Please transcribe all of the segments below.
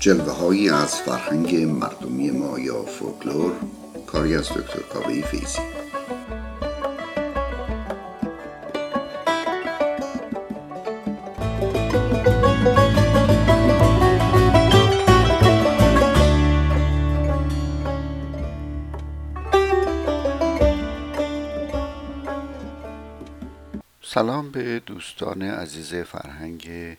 جلوه هایی از فرهنگ مردمی ما یا فولکلور کاری از دکتر کاوه فیزی سلام به دوستان عزیز فرهنگ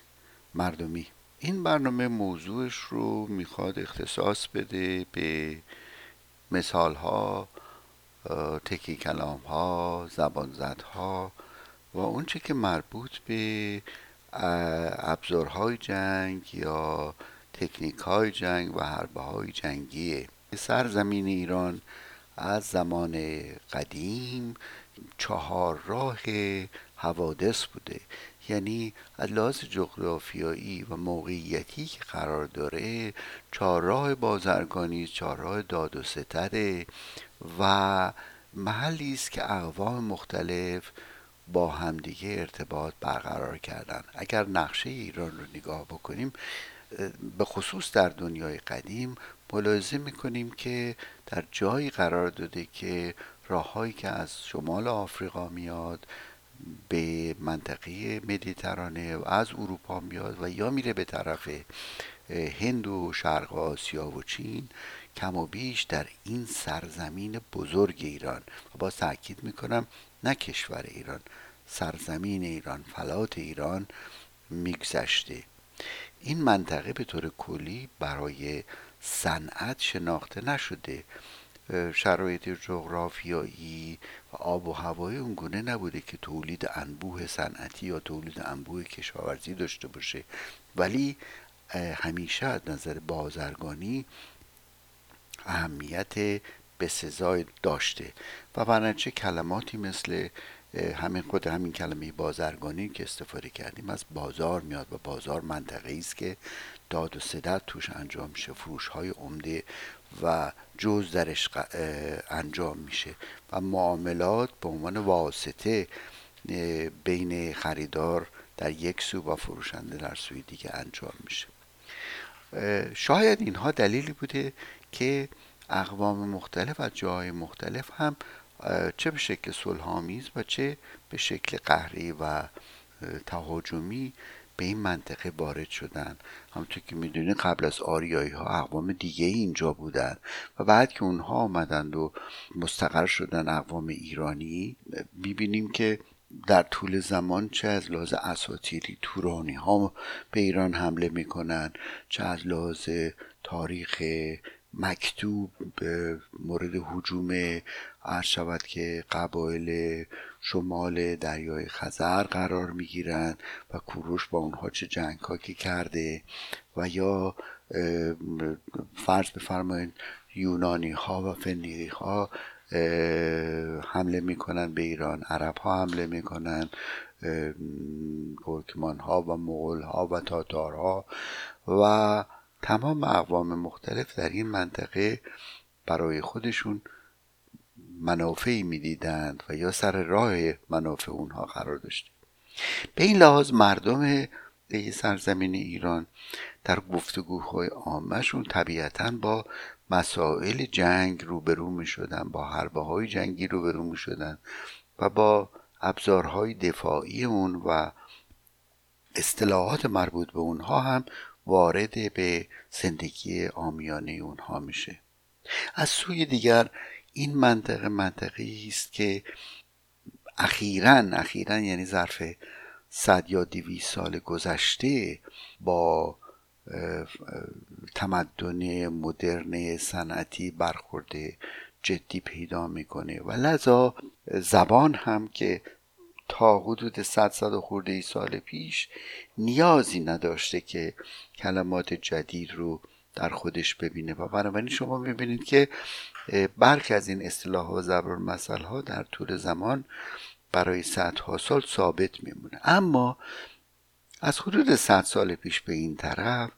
مردمی. این برنامه موضوعش رو می‌خواد اختصاص بده به مثال ها تکی کلام ها زبان زد ها و اونچه که مربوط به ابزارهای جنگ یا تکنیک های جنگ و حربه های جنگیه. سرزمین ایران از زمان قدیم چهار راه حوادث بوده. یعنی از لحاظ جغرافیایی و موقعیتی که قرار داره چهارراه بازرگانی چهارراه داد و ستده و محلی است که اقوام مختلف با همدیگه ارتباط برقرار کردن. اگر نقشه ایران رو نگاه بکنیم به خصوص در دنیای قدیم ملاحظه می‌کنیم که در جایی قرار داده که راههایی که از شمال آفریقا میاد به منطقه مدیترانه و از اروپا میاد و یا میره به طرف هند و شرق آسیا و چین کم و بیش در این سرزمین بزرگ ایران. با تاکید می‌کنم نه کشور ایران سرزمین ایران فلات ایران میگذشته. این منطقه به طور کلی برای صنعت شناخته نشده. شرایط جغرافیایی و آب و هوای اونگونه نبوده که تولید انبوه صنعتی یا تولید انبوه کشاورزی داشته باشه. ولی همیشه از نظر بازرگانی اهمیت به سزای داشته. و برنچه کلماتی مثل همین خود همین کلمه بازرگانی که استفاده کردیم از بازار میاد و بازار منطقه است که داد و سدد توش انجام میشه. فروش های عمده و جز درش انجام میشه. و معاملات به عنوان واسطه بین خریدار در یک سو و فروشنده در سوی دیگه انجام میشه. شاید اینها دلیلی بوده که اقوام مختلف از جاهای مختلف هم چه به شکل صلحآمیز و چه به شکل قهری و تهاجمی به این منطقه وارد شدن. همونطور که می‌دونید قبل از آریایی ها اقوام دیگه اینجا بودن و بعد که اونها آمدند و مستقر شدن اقوام ایرانی می‌بینیم که در طول زمان چه از لحاظ اساتیری تورانی ها به ایران حمله می‌کنن چه از لحاظ تاریخ مکتوب به مورد حجوم عرض شود که قبایل شمال دریای خزر قرار می‌گیرند و کوروش با اونها چه جنگ که کرده و یا فرض بفرمایید یونانی ها و فنیقی ها حمله می‌کنن به ایران عرب ها حمله می‌کنن ترکمان ها و مغول ها و تاتار ها و تمام اقوام مختلف در این منطقه برای خودشون منافعی می‌دیدند و یا سر راه منافع اونها قرار داشته به این لحاظ مردم سرزمین ایران در گفتگوهای عامهشون طبیعتا با مسائل جنگ روبرو می شدن با حربه های جنگی روبرو می شدن و با ابزارهای دفاعی اون و اصطلاحات مربوط به اونها هم وارد به زندگی آمیانه اونها میشه. از سوی دیگر این منطقه منطقه است که اخیرا اخیرا یعنی ظرف صد یا دویست سال گذشته با تمدن مدرن صنعتی برخورده جدی پیدا می‌کنه. و لذا زبان هم که تا حدود صد صد خورده ای سال پیش نیازی نداشته که کلمات جدید رو در خودش ببینه. و بنابراین شما می‌بینید که برخی از این اصطلاح و زبر ها در طول زمان برای صدها سال ثابت میمونه. اما از حدود صد سال پیش به این طرف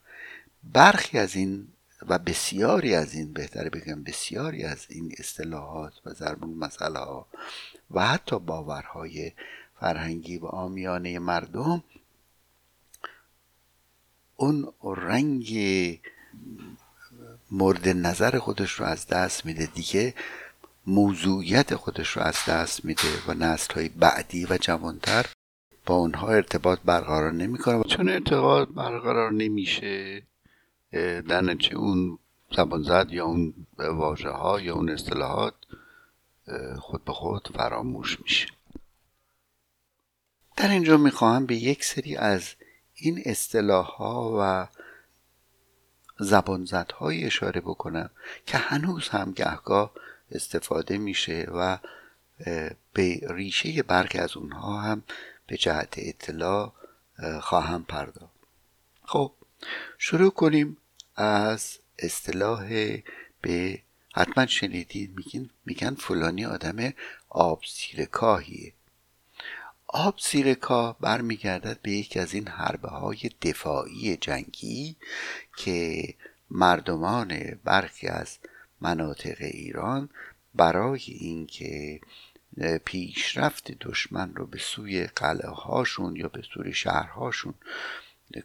برخی از این و بسیاری از این بهتره بگم بسیاری از این اصطلاحات و ضرب مسئله ها و حتی باورهای فرهنگی و آمیانه مردم اون رنگ مورد نظر خودش رو از دست میده دیگه. موضوعیت خودش رو از دست میده و نسل های بعدی و جوانتر با اونها ارتباط برقرار نمی‌کنه. چون ارتباط برقرار نمیشه در نتیجه اون زبان زد یا اون واژه ها یا اون اصطلاحات خود به خود فراموش میشه. در اینجا می‌خواهم به یک سری از این اصطلاح ها و زبان های اشاره بکنم که هنوز هم گهگاه استفاده میشه و به ریشه برخی از اونها هم به جهت اطلاع خواهم پرداخت. خب شروع کنیم از اصطلاح به حتما شنیدید میگن میگن فلانی آدم آب زیر کاهیه آب زیر کاه برمیگردد به یکی از این حربه های دفاعی جنگی که مردمان برخی از مناطق ایران برای اینکه پیشرفت دشمن رو به سوی قلعه هاشون یا به سوی شهرهاشون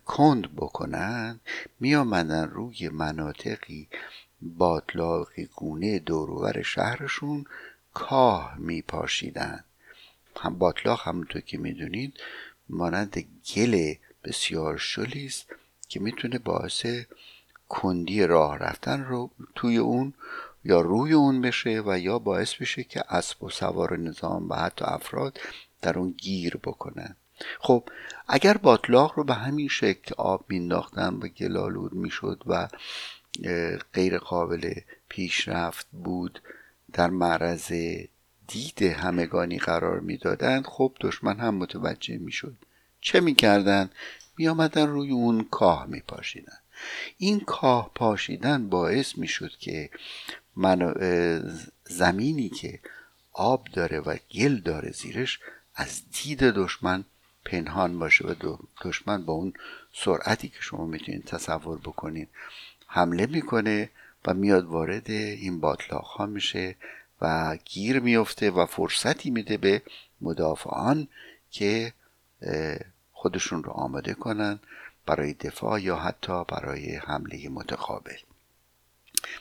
کند بکنن می آمدن روی مناطقی باطلاقی گونه دورور شهرشون کاه می پاشیدن هم باطلاق همونطور که می‌دونید مانند گل بسیار شلی است که می‌تونه باعث کندی راه رفتن رو توی اون یا روی اون بشه و یا باعث بشه که اسب و سوار نظام و حتی افراد در اون گیر بکنن خب اگر باطلاق رو به همین شکل آب مینداختن و گلالود می‌شد و غیر قابل پیشرفت بود در معرض دید همگانی قرار می‌دادند خب دشمن هم متوجه می‌شد. چه می‌کردن میآمدن روی اون کاه میپاشیدن. این کاه پاشیدن باعث می‌شد که من زمینی که آب داره و گل داره زیرش از دید دشمن پنهان باشه و دشمن با اون سرعتی که شما می‌تونید تصور بکنید حمله می‌کنه و میاد وارد این باطلاق ها میشه و گیر میفته و فرصتی میده به مدافعان که خودشون رو آماده کنن برای دفاع یا حتی برای حمله متقابل.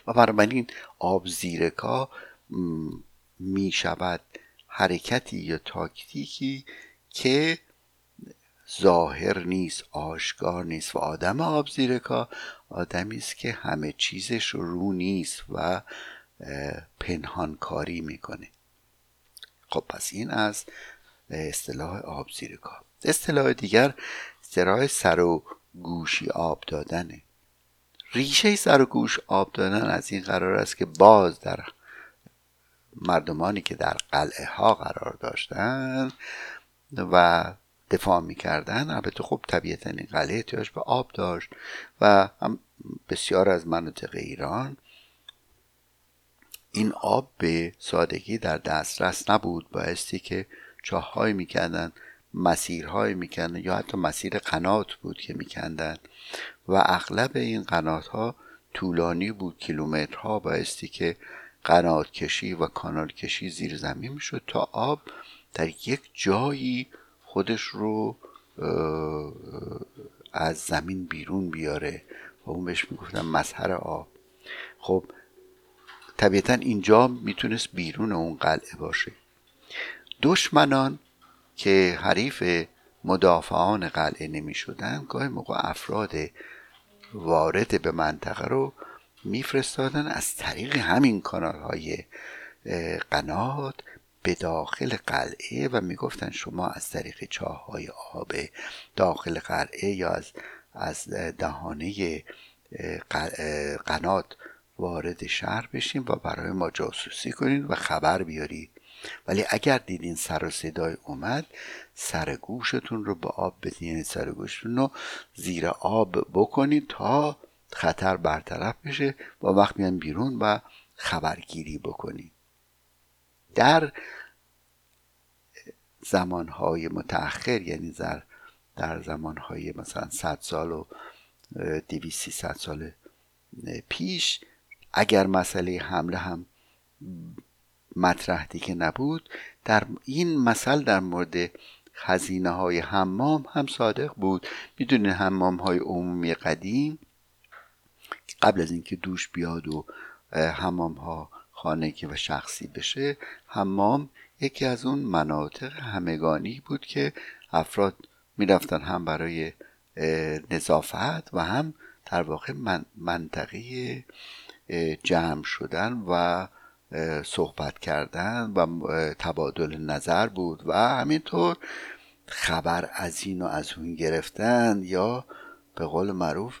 و بنابراین آب زیرکا می شود حرکتی یا تاکتیکی که ظاهر نیست آشکار نیست و آدم آب زیرکا آدمی است که همه چیزش رو نیست و پنهان کاری می‌کنه. خب پس این از اصطلاح آب زیر کار. اصطلاح دیگر اصطلاح سر و گوشی آب دادنه. ریشه سر و گوش آب دادن از این قرار است که باز در مردمانی که در قلعه ها قرار داشتن و دفاع می‌کردن البته خب طبیعتا این قلعه احتیاج به آب داشت و هم بسیار از مناطق ایران این آب به سادگی در دسترس نبود بایستی که چاههایی می‌کردن مسیرهایی می‌کردن یا حتی مسیر قنات بود که میکندن. و اغلب این قنات ها طولانی بود کیلومترها بایستی که قنات کشی و کانال کشی زیر زمین می‌شد تا آب در یک جایی خودش رو از زمین بیرون بیاره. و اون بهش می‌گفتن مظهر آب. خب طبیعتا اینجا می‌تونست بیرون اون قلعه باشه. دشمنان که حریف مدافعان قلعه نمی شدن گاهی موقع افراد وارد به منطقه رو میفرستادن از طریق همین کانال های قنات به داخل قلعه و می‌گفتن شما از طریق چاه های آب داخل قلعه یا از از دهانه قنات وارد شهر بشین و برای ما جاسوسی کنین و خبر بیارید. ولی اگر دیدین سر و صدای اومد سر گوشتون رو به آب بدین یعنی سر گوشتون رو زیر آب بکنید تا خطر برطرف بشه و وقت میان بیرون و خبرگیری بکنید در زمانهای متأخر یعنی در در زمانهای مثلا 100 سال و 200 سال پیش اگر مسئله حمله هم مطرح دیگه نبود در این مثل در مورد خزینه های حمام هم صادق بود. می‌دونه حمام های عمومی قدیم قبل از اینکه دوش بیاد و حمام ها خانگی و شخصی بشه حمام یکی از اون مناطق همگانی بود که افراد می‌رفتن هم برای نظافت و هم در واقع منطقه جمع شدن و صحبت کردن و تبادل نظر بود و همینطور خبر از این و از اون گرفتن یا به قول معروف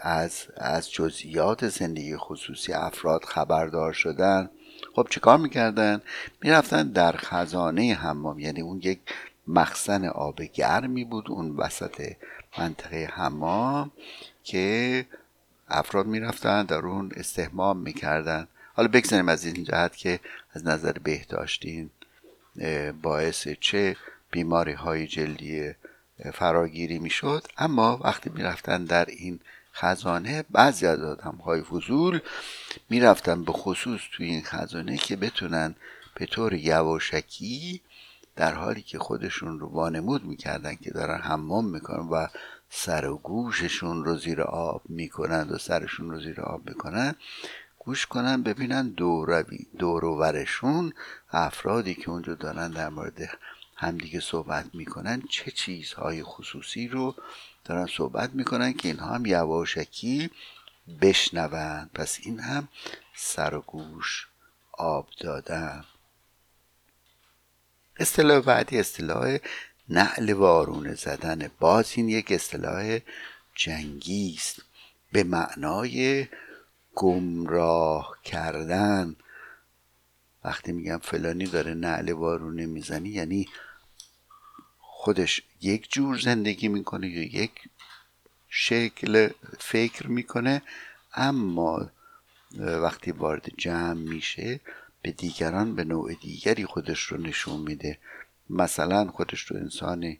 از از جزئیات زندگی خصوصی افراد خبردار شدن. خب چیکار می‌کردن؟ می‌رفتن در خزانه حمام یعنی اون یک مخزن آب گرمی بود اون وسط منطقه حمام که افراد می‌رفتن در اون استحمام می‌کردن. حالا بگذاریم از این جهت که از نظر بهداشتی باعث چه بیماری های جلدی فراگیری می‌شد. اما وقتی می‌رفتن در این خزانه بعضی از آدم های فضول می‌رفتن به خصوص توی این خزانه که بتونن به طور یواشکی در حالی که خودشون رو وانمود می‌کردن که دارن حمام می‌کنن و سر و گوششون رو زیر آب می‌کنند و سرشون رو زیر آب می‌کنن گوش کنن ببینن دور, دور ورشون افرادی که اونجا دارن در مورد همدیگه صحبت می‌کنن چه چیزهای خصوصی رو دارن صحبت می‌کنن که اینها هم یواشکی بشنوند. پس این هم سر و گوش آب دادن. اصطلاح بعدی اصطلاح نعل وارونه زدن. باز این یک اصطلاح جنگی است به معنای گمراه کردن. وقتی میگم فلانی داره نعل وارونه می‌زنی یعنی خودش یک جور زندگی می‌کنه یا یک شکل فکر می‌کنه اما وقتی وارد جمع میشه به دیگران به نوع دیگری خودش رو نشون میده. مثلا خودش رو انسان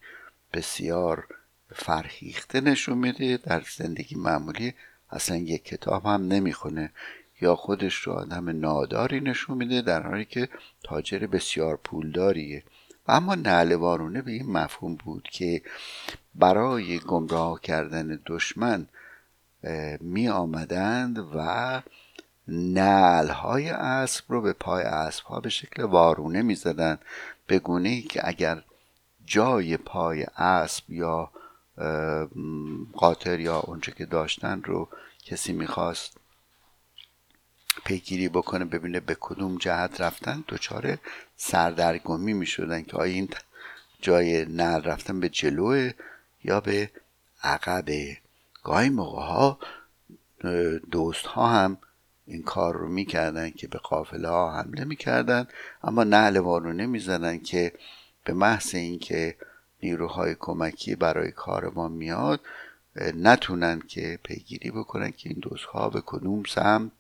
بسیار فرهیخته نشون میده در زندگی معمولی اصلا یک کتاب هم نمی‌خونه. یا خودش رو آدم ناداری نشون میده در حالی که تاجر بسیار پولداریه. و اما نعل وارونه به این مفهوم بود که برای گمراه کردن دشمن می آمدند و نعل های اسب رو به پای اسب ها به شکل وارونه می زدن به گونه ای که اگر جای پای اسب یا قاطر یا اونچه که داشتن رو کسی می‌خواست پیگیری بکنه ببینه به کدوم جهت رفتن دچار سردرگمی می‌شدن که آیا این جای نر رفتن به جلوه یا به عقبه گاهی موقع ها دوست ها هم این کار رو می‌کردن که به قافله ها حمله می‌کردن اما نعل وارونه می‌زدن که به محض اینکه نیروهای کمکی برای کار ما میاد نتونن که پیگیری بکنن که این ها به کدوم سمت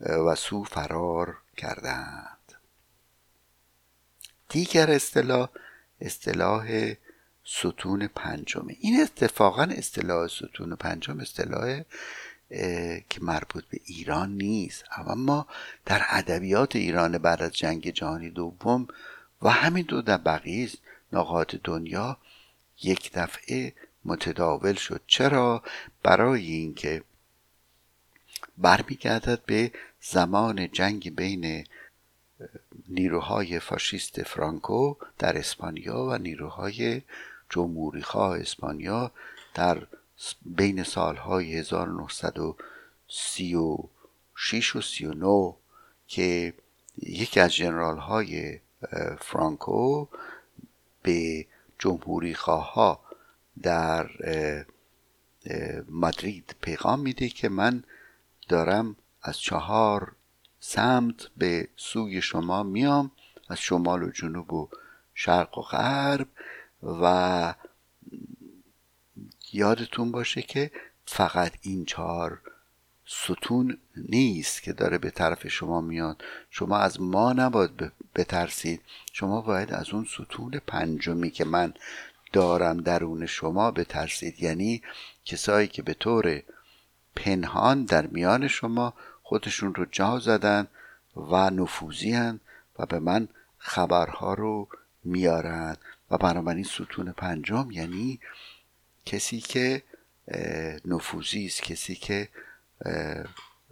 و سو فرار کردند. دیگر اصطلاح اصطلاح ستون پنجمه. این اتفاقا اصطلاح ستون پنجم اصطلاح که مربوط به ایران نیست. اما در ادبیات ایران بعد از جنگ جهانی دوم و همین دو در بقیه نقاط دنیا یک دفعه متداول شد. چرا؟ برای اینکه برمیگردد به زمان جنگ بین نیروهای فاشیست فرانکو در اسپانیا و نیروهای جمهوری خواه اسپانیا در بین سالهای 1936 و 39 که یکی از جنرال های فرانکو به جمهوری خواه در مادرید پیغام میده که من دارم از چهار سمت به سوی شما میام از شمال و جنوب و شرق و غرب و یادتون باشه که فقط این چهار ستون نیست که داره به طرف شما میاد. شما از ما نباید بترسید. شما باید از اون ستون پنجمی که من دارم درون شما بترسید. یعنی کسایی که به طور پنهان در میان شما خودشون رو جا زدن و نفوذی و به من خبرها رو میارن. و بنابراین ستون پنجم یعنی کسی که نفوذی است کسی که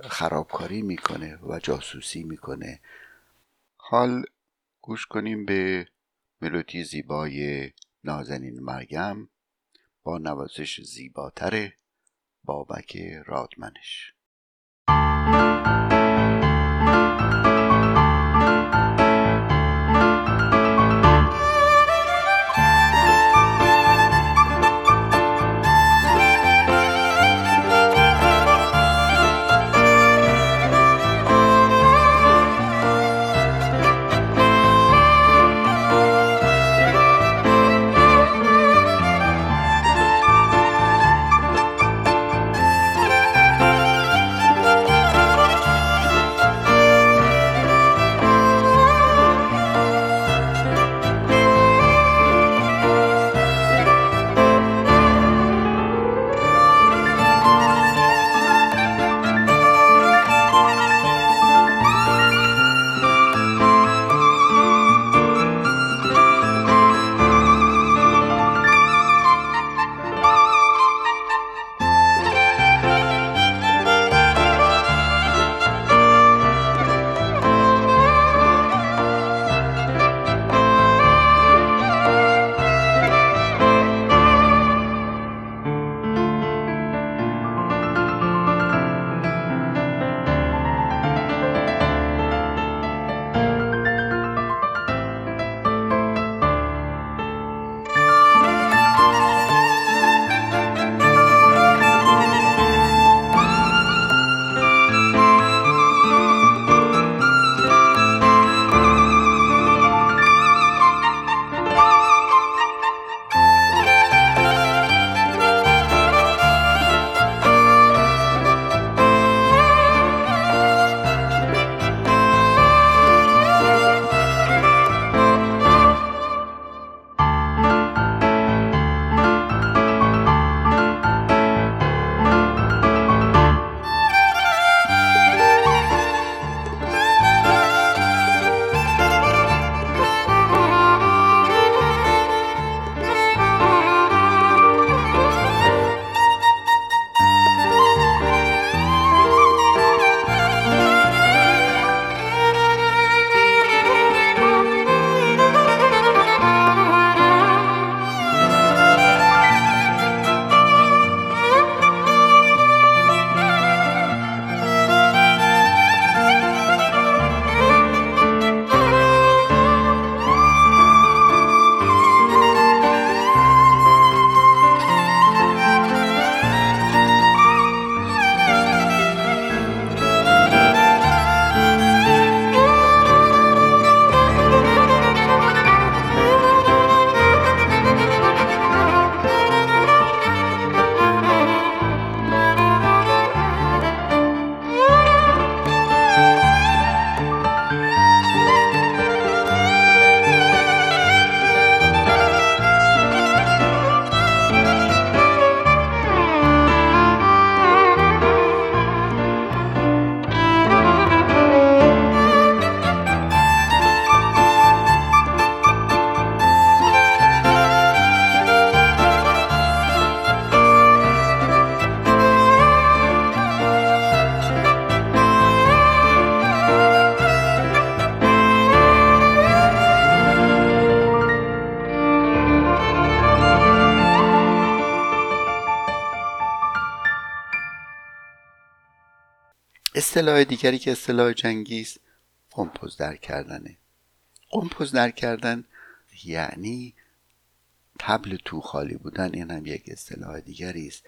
خرابکاری می‌کنه و جاسوسی می‌کنه. حال گوش کنیم به ملودی زیبای نازنین مرگم با نوازش زیباتر بابک رادمنش. اصطلاح دیگری که اصطلاح جنگی است قمپز در کردنه. قمپز در کردن یعنی تبل تو خالی بودن این هم یک اصطلاح دیگری است.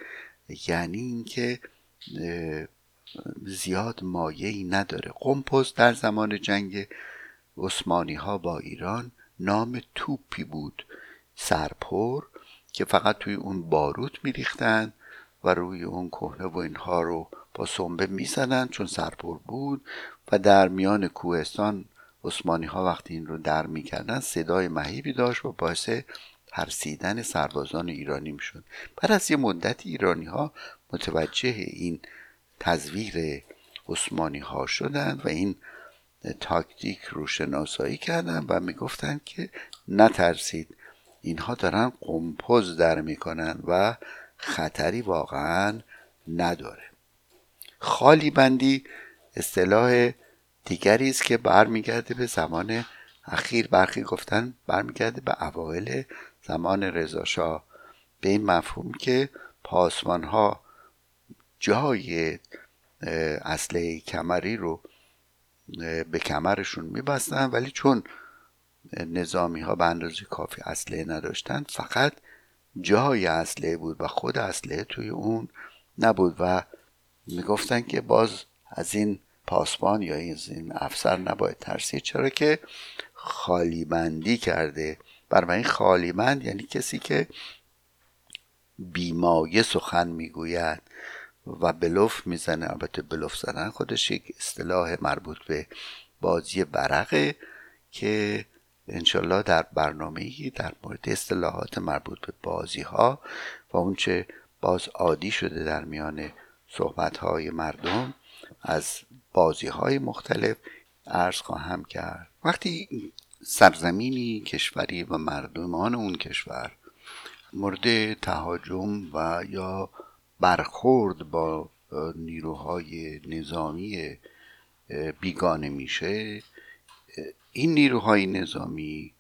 یعنی اینکه زیاد مایعی نداره. قمپز در زمان جنگ عثمانی ها با ایران نام توپی بود. سرپر که فقط توی اون باروت میریختن. و روی اون کهنه و اینها رو با سنبه می‌زدن چون سرپر بود و در میان کوهستان عثمانی ها وقتی این رو در می‌کردن صدای مهیبی داشت و باعث ترسیدن سربازان ایرانی می‌شد. بعد از یه مدت ایرانی ها متوجه این تزویر عثمانی ها شدند و این تاکتیک رو شناسایی کردن و می‌گفتند که نترسید اینها دارن قمپز در می‌کنن و خطری واقعا نداره. خالی بندی اصطلاح دیگری است که برمیگرده به زمان اخیر. برخی گفتن برمیگرده به اوایل زمان رضاشاه. به این مفهوم که پاسوان ها جای اسلحه کمری رو به کمرشون میبستن ولی چون نظامی ها به اندازه کافی اسلحه نداشتن فقط جای اسلحه بود و خود اسلحه توی اون نبود و می‌گفتن که باز از این پاسبان یا از این افسر نباید ترسید. چرا که خالی بندی کرده. این خالی بند یعنی کسی که بیمایه سخن می‌گوید و بلوف می‌زنه. البته بلوف زدن خودش یک اصطلاح مربوط به بازی برقه که انشالله در برنامه در مورد اصطلاحات مربوط به بازی ها و اونچه باز عادی شده در میان صحبت های مردم از بازی های مختلف عرض خواهم کرد. وقتی سرزمینی کشوری و مردمان اون کشور مورد تهاجم و یا برخورد با نیروهای نظامی بیگانه میشه این نیروهای نظامی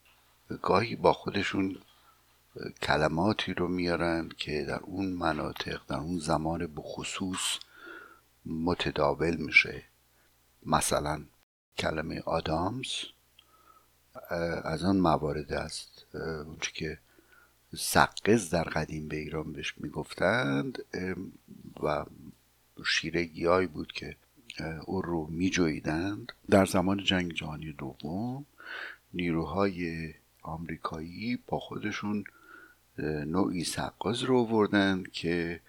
گاهی با خودشون کلماتی رو میارن که در اون مناطق در اون زمان بخصوص متداول میشه. مثلا کلمه آدامز از آن موارد است. اونچه که سقز در قدیم به ایران بهش می‌گفتند و شیره بود که او رو میجویدند در زمان جنگ جهانی دوم نیروهای آمریکایی با خودشون نوعی سقاز رو آوردند که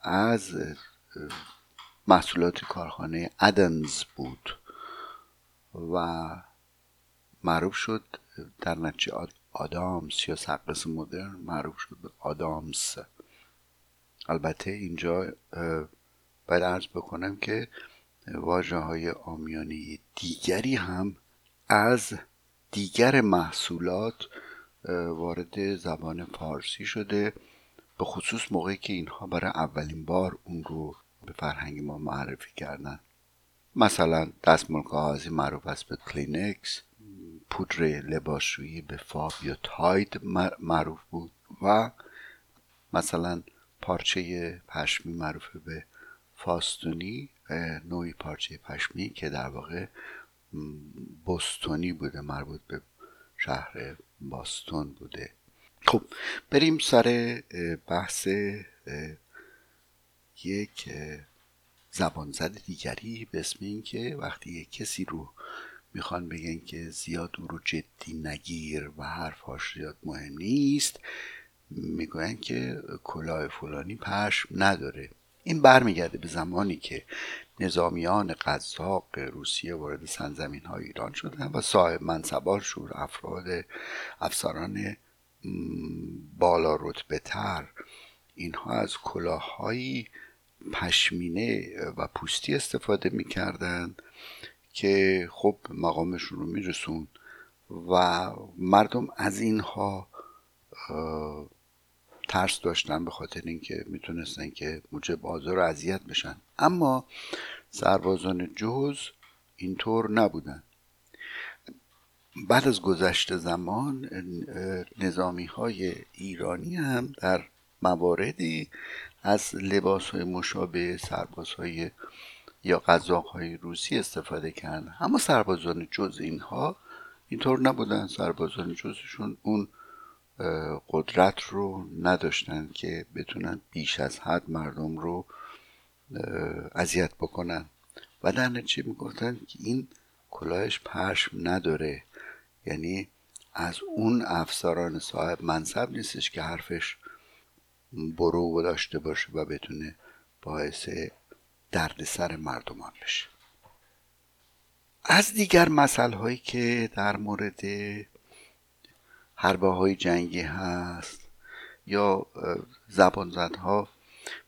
از محصولات کارخانه ادنز بود و معروف شد در نتیجه آدامس یا سقس مدرن معروف شد به آدامس. البته اینجا باید ارز بکنم که واجه های آمیانه دیگری هم از دیگر محصولات وارد زبان فارسی شده. به خصوص موقعی که اینها برای اولین بار اون رو به فرهنگ ما معرفی کردن. مثلا دستمال کاغذی معروف است به کلینکس پودر لباسشویی به فاب یا تاید معروف بود و مثلا پارچه پشمی معروف به فاستونی نوعی پارچه پشمی که در واقع بستونی بوده مربوط به شهر باستون بوده. خب بریم سر بحث یک زبانزد دیگری به اسم این که وقتی کسی رو می‌خوان بگن که زیاد او رو جدی نگیر و حرفاش زیاد مهم نیست می‌گوین که کلاه فلانی پشم نداره. این برمیگرده به زمانی که نظامیان قذاق روسیه وارد سنزمین های ایران شدن و صاحب منصبان شور افراد افسران بالا رتبه تر اینها از کلاههایی پشمینه و پوستی استفاده می‌کردند که خب مقامشون رو میرسون و مردم از اینها ترس داشتن به خاطر اینکه می‌تونستن که موجب آزار و اذیت بشن. اما سربازان جز اینطور نبودن. بعد از گذشت زمان نظامی های ایرانی هم در مواردی از لباس های مشابه سرباز های یا قذاق های روسی استفاده کردن. اما سربازان جز اینها اینطور نبودن. سربازان جزشون اون قدرت رو نداشتن که بتونن بیش از حد مردم رو اذیت بکنن. و در نتیجه می‌گفتن که این کلاهش پشم نداره. یعنی از اون افسران صاحب منصب نیستش که حرفش برو داشته باشه و بتونه باعث دردسر مردمان بشه. از دیگر مسئله هایی که در مورد حربه های جنگی هست یا زبانزدها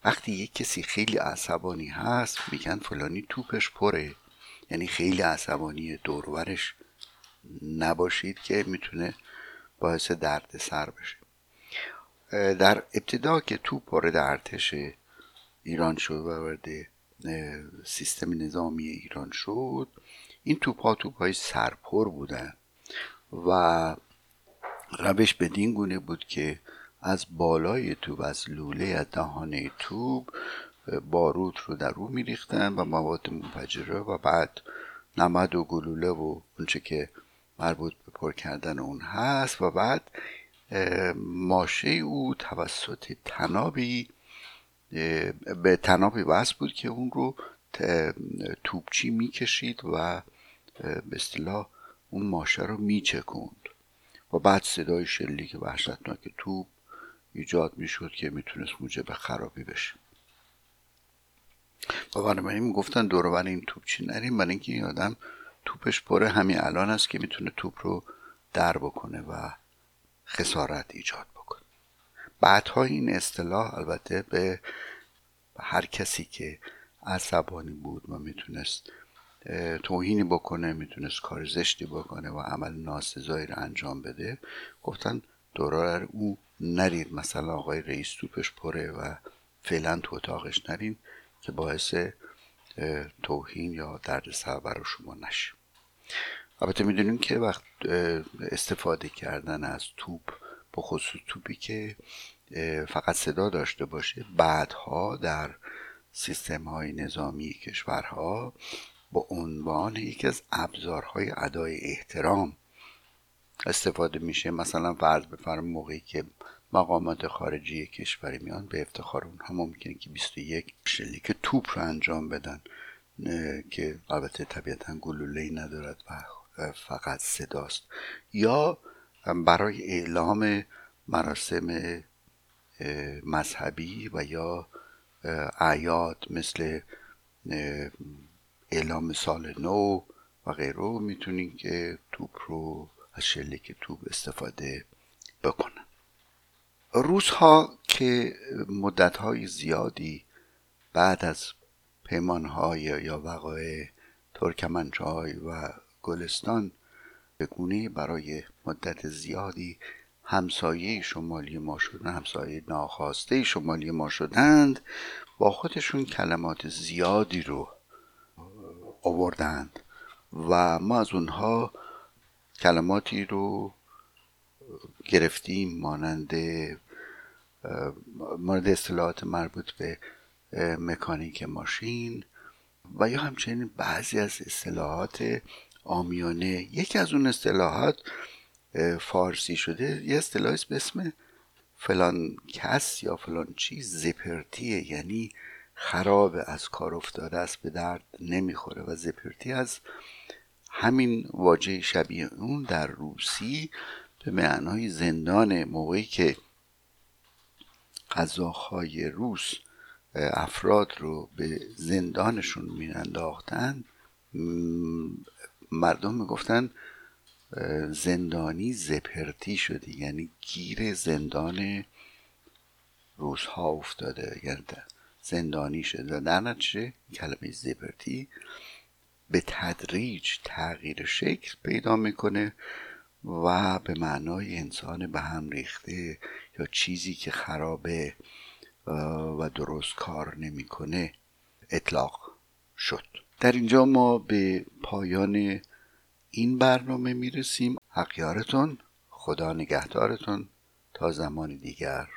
وقتی یک کسی خیلی عصبانی هست میگن فلانی توپش پره. یعنی خیلی عصبانی دورورش نباشید که می‌تونه باعث درد سر بشه در ابتدا که توپ وارد ارتش ایران شد و وارد سیستم نظامی ایران شد این توپ ها توپ های سرپر بودن و روش بدین گونه بود که از بالای توپ از لوله از دهانه توپ باروت رو در رو میریختن و مواد منفجره و بعد نمد و گلوله و اونچه که مربوط به پر کردن اون هست و بعد ماشه او توسط تنابی به تنابی وصل بود که اون رو توپچی می‌کشید و به اصطلاح اون ماشه رو میچکوند. و بعد صدای شلیک وحشتناک توپ ایجاد می‌شد که می‌تونست موجب خرابی بشه. و بنابراین می‌گفتن دور این توپچی نریم برای اینکه این آدم توپش پره همین الان است که می‌تونه توپ رو در بکنه و خسارت ایجاد بکنه. بعدها این اصطلاح البته به هر کسی که عصبانی بود و می‌تونست توهینی بکنه می‌تونست کار زشتی بکنه و عمل ناسزایی رو انجام بده. گفتن دورار او نرید. مثلا آقای رئیس توپش پره و فعلا تو اتاقش نرین که باعث توهین یا دردسر برای شما نشه. البته می‌دونیم که وقت استفاده کردن از توپ به خصوص توپی که فقط صدا داشته باشه بعدها در سیستم های نظامی کشورها با عنوان یکی از ابزارهای ادای احترام استفاده میشه. مثلا فرض بفرم موقعی که مقامات خارجی کشوری میان به افتخار اونها ممکنه که 21 شلیک توپ رو انجام بدن که البته طبیعتا گلوله ای ندارد و فقط صداست. یا برای اعلام مراسم مذهبی و یا اعیاد مثل اعلام سال نو و غیره می‌تونین که توپ رو از شلیک توپ استفاده بکنن. روس ها که مدت های زیادی بعد از پیمان های یا وقایع ترکمنچای و گلستان به گونه برای مدت زیادی همسایه شمالی ما شدن همسایه ناخواسته شمالی ما شدند با خودشون کلمات زیادی رو آوردند و ما از اونها کلماتی رو گرفتیم مانند مورد اصطلاحات مربوط به مکانیک ماشین و یا همچنین بعضی از اصطلاحات آمیانه. یکی از اون اصطلاحات فارسی شده یه اصطلاحی به اسم فلان کس یا فلان چیز زپرتیه یعنی خراب از کار افتاده است به درد نمی‌خوره. و زپرتی از همین واژه شبیه اون در روسی به معنای زندان موقعی که قزاقهای روس افراد رو به زندانشون میانداختن مردم می‌گفتن زندانی زپرتی شده. یعنی گیر زندان روزها افتاده. یعنی زندانی شده و در نتیجه کلمه زپرتی به تدریج تغییر شکل پیدا می‌کنه و به معنای انسان به هم ریخته یا چیزی که خرابه و درست کار نمی‌کنه اطلاق شد. در اینجا ما به پایان این برنامه می‌رسیم. حقیارتون خدا نگهدارتون. تا زمان دیگر.